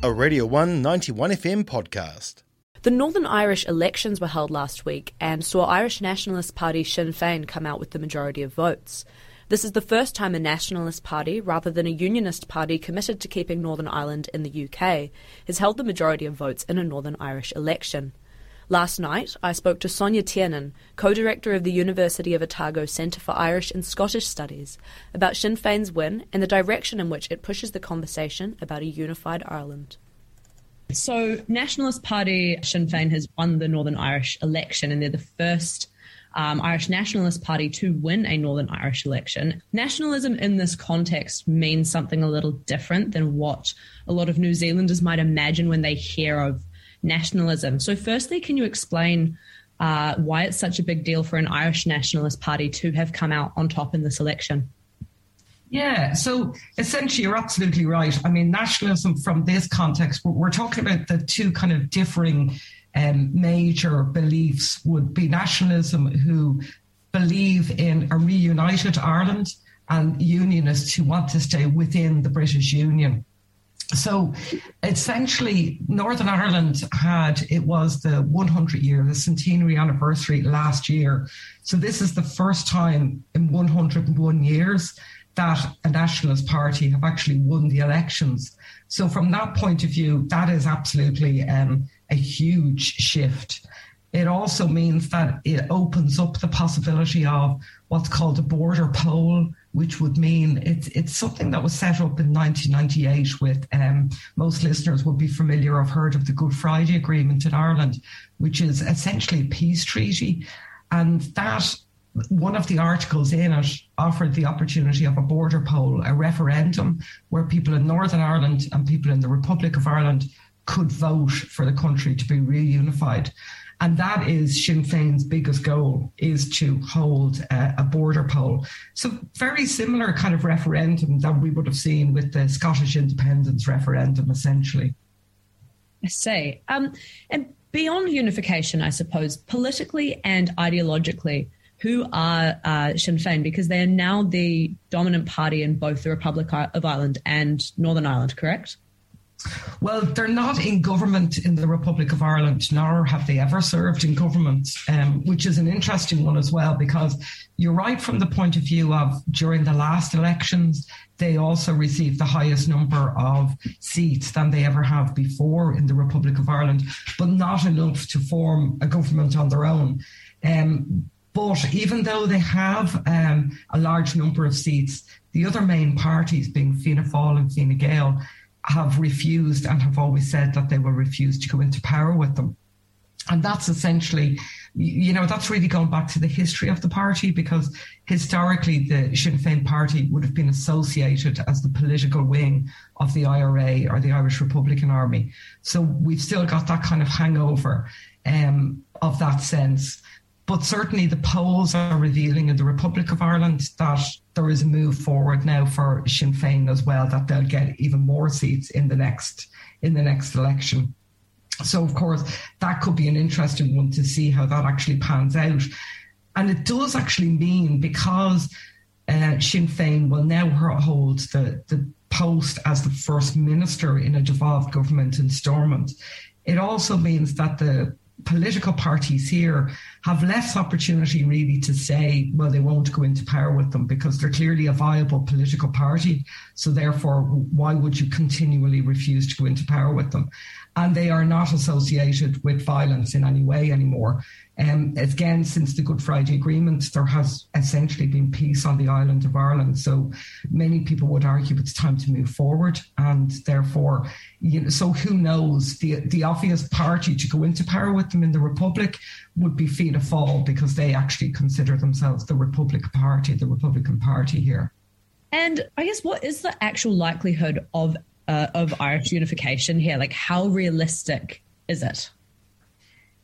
a Radio 1 91 FM podcast. The Northern Irish elections were held last week and saw Irish nationalist party Sinn Féin come out with the majority of votes. This is the first time a nationalist party, rather than a unionist party committed to keeping Northern Ireland in the UK, has held the majority of votes in a Northern Irish election. Last night, I spoke to Sonja Tiernan, co director of the University of Otago Centre for Irish and Scottish Studies, about Sinn Féin's win and the direction in which it pushes the conversation about a unified Ireland. So, Nationalist Party Sinn Féin has won the Northern Irish election, and they're the first um, Irish Nationalist Party to win a Northern Irish election. Nationalism in this context means something a little different than what a lot of New Zealanders might imagine when they hear of nationalism. So, firstly, can you explain uh, why it's such a big deal for an Irish nationalist party to have come out on top in this election? Yeah, so essentially, you're absolutely right. I mean, nationalism from this context, we're, talking about the two kind of differing um, major beliefs would be nationalism, who believe in a reunited Ireland, and unionists who want to stay within the British Union. So essentially, Northern Ireland had, it was the 100 year, the centenary anniversary last year. So this is the first time in 101 years that a nationalist party have actually won the elections. So from that point of view, that is absolutely um, a huge shift. It also means that it opens up the possibility of what's called a border poll, which would mean it's it's something that was set up in 1998 with um, most listeners will be familiar or have heard of the Good Friday Agreement in Ireland, which is essentially a peace treaty. And that one of the articles in it offered the opportunity of a border poll, a referendum where people in Northern Ireland and people in the Republic of Ireland could vote for the country to be reunified. And that is Sinn Féin's biggest goal is to hold uh, a border poll. So very similar kind of referendum that we would have seen with the Scottish independence referendum, essentially. I see. Um, and beyond unification, I suppose, politically and ideologically, who are uh, Sinn Féin? Because they are now the dominant party in both the Republic of Ireland and Northern Ireland, correct? Well, they're not in government in the Republic of Ireland, nor have they ever served in government, um, which is an interesting one as well, because you're right from the point of view of during the last elections, they also received the highest number of seats than they ever have before in the Republic of Ireland, but not enough to form a government on their own. Um, but even though they have um, a large number of seats, the other main parties, being Fianna Fáil and Fine Gael, have refused and have always said that they will refuse to go into power with them. And that's essentially, you know, that's really going back to the history of the party because historically the Sinn Féin party would have been associated as the political wing of the IRA or the Irish Republican Army. So we've still got that kind of hangover um, of that sense. But certainly the polls are revealing in the Republic of Ireland that there is a move forward now for Sinn Féin as well, that they'll get even more seats in the next in the next election. So of course that could be an interesting one to see how that actually pans out. And it does actually mean because uh, Sinn Féin will now hold the, the post as the first minister in a devolved government in Stormont. It also means that the political parties here have less opportunity really to say, well, they won't go into power with them because they're clearly a viable political party. So therefore, why would you continually refuse to go into power with them? And they are not associated with violence in any way anymore. Um, again, since the Good Friday Agreement, there has essentially been peace on the island of Ireland. So many people would argue it's time to move forward, and therefore, you know, so who knows? The the obvious party to go into power with them in the Republic would be Fianna Fáil because they actually consider themselves the Republic Party, the Republican Party here. And I guess what is the actual likelihood of uh, of Irish unification here? Like, how realistic is it?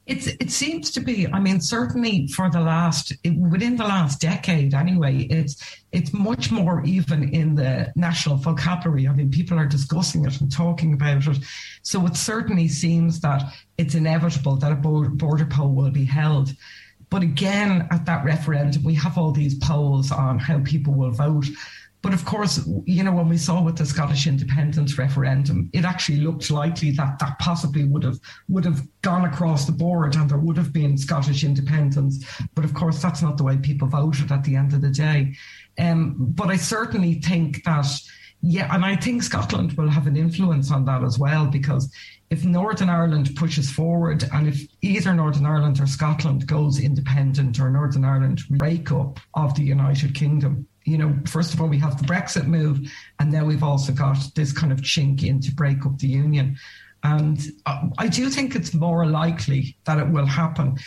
It's, it seems to be. I mean, certainly for the last within the last decade, anyway, it's it's much more even in the national vocabulary. I mean, people are discussing it and talking about it. So it certainly seems that it's inevitable that a border poll will be held. But again, at that referendum, we have all these polls on how people will vote. But of course, you know, when we saw with the Scottish independence referendum, it actually looked likely that that possibly would have would have gone across the board and there would have been Scottish independence. But of course, that's not the way people voted at the end of the day. Um, but I certainly think that, yeah, and I think Scotland will have an influence on that as well because if Northern Ireland pushes forward and if either Northern Ireland or Scotland goes independent or Northern Ireland break up of the United Kingdom, you know, first of all, we have the Brexit move, and now we've also got this kind of chink in to break up the union. And I do think it's more likely that it will happen,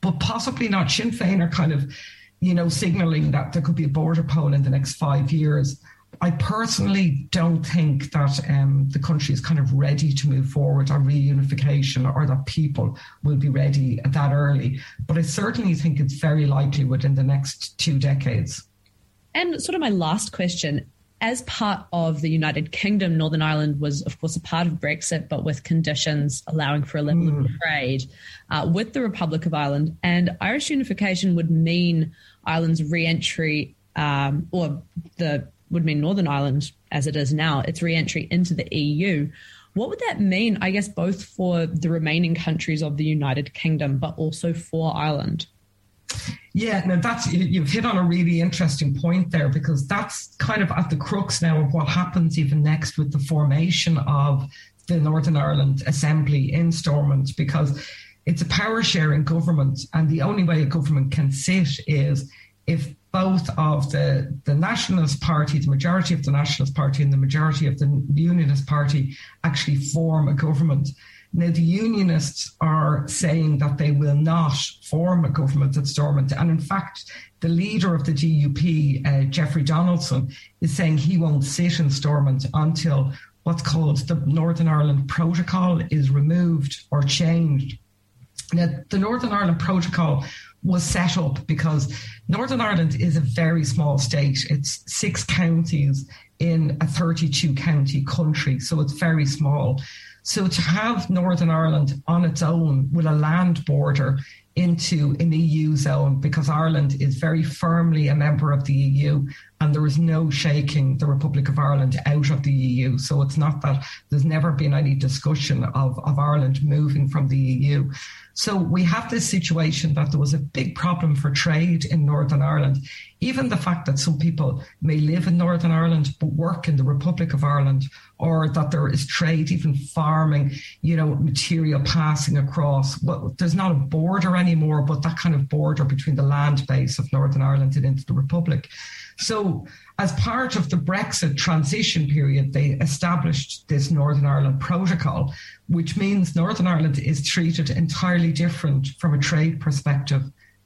but possibly not. Sinn Féin are kind of, you know, signalling that there could be a border poll in the next five years. I personally don't think that um, the country is kind of ready to move forward on reunification or that people will be ready that early. But I certainly think it's very likely within the next two decades. And sort of my last question as part of the United Kingdom, Northern Ireland was, of course, a part of Brexit, but with conditions allowing for a level mm. of trade uh, with the Republic of Ireland. And Irish unification would mean Ireland's re entry, um, or the would mean Northern Ireland, as it is now, its re entry into the EU. What would that mean, I guess, both for the remaining countries of the United Kingdom, but also for Ireland? Yeah, now that's you've hit on a really interesting point there because that's kind of at the crux now of what happens even next with the formation of the Northern Ireland Assembly in Stormont because it's a power sharing government and the only way a government can sit is if both of the, the Nationalist Party, the majority of the Nationalist Party and the majority of the Unionist Party actually form a government. Now, the unionists are saying that they will not form a government at Stormont. And in fact, the leader of the DUP, uh, Jeffrey Donaldson, is saying he won't sit in Stormont until what's called the Northern Ireland Protocol is removed or changed. Now, the Northern Ireland Protocol was set up because Northern Ireland is a very small state. It's six counties in a 32 county country, so it's very small. So to have Northern Ireland on its own with a land border into an EU zone because Ireland is very firmly a member of the EU and there is no shaking the Republic of Ireland out of the EU. So it's not that there's never been any discussion of, of Ireland moving from the EU. So we have this situation that there was a big problem for trade in Northern Ireland. Even the fact that some people may live in Northern Ireland but work in the Republic of Ireland, or that there is trade, even farming, you know, material passing across. Well, there's not a border anymore, but that kind of border between the land base of Northern Ireland and into the Republic. So, as part of the Brexit transition period, they established this Northern Ireland Protocol, which means Northern Ireland is treated entirely different from a trade perspective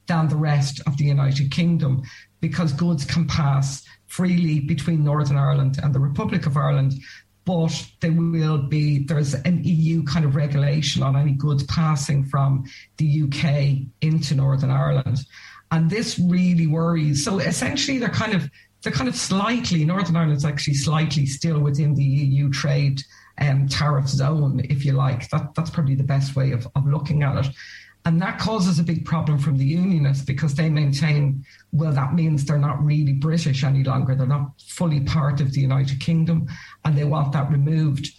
than the rest of the United Kingdom because goods can pass freely between Northern Ireland and the Republic of Ireland. But there will be, there's an EU kind of regulation on any goods passing from the UK into Northern Ireland. And this really worries. So essentially, they're kind of they're kind of slightly Northern Ireland's actually slightly still within the EU trade um, tariff zone, if you like. That that's probably the best way of, of looking at it. And that causes a big problem from the unionists because they maintain, well, that means they're not really British any longer. They're not fully part of the United Kingdom and they want that removed.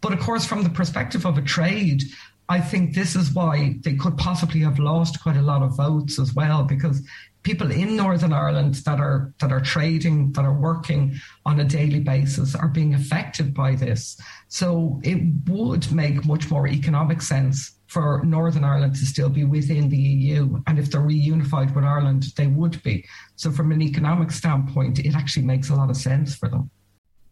But of course, from the perspective of a trade, I think this is why they could possibly have lost quite a lot of votes as well, because people in Northern Ireland that are that are trading, that are working on a daily basis, are being affected by this. So it would make much more economic sense for Northern Ireland to still be within the EU. And if they're reunified with Ireland, they would be. So from an economic standpoint, it actually makes a lot of sense for them.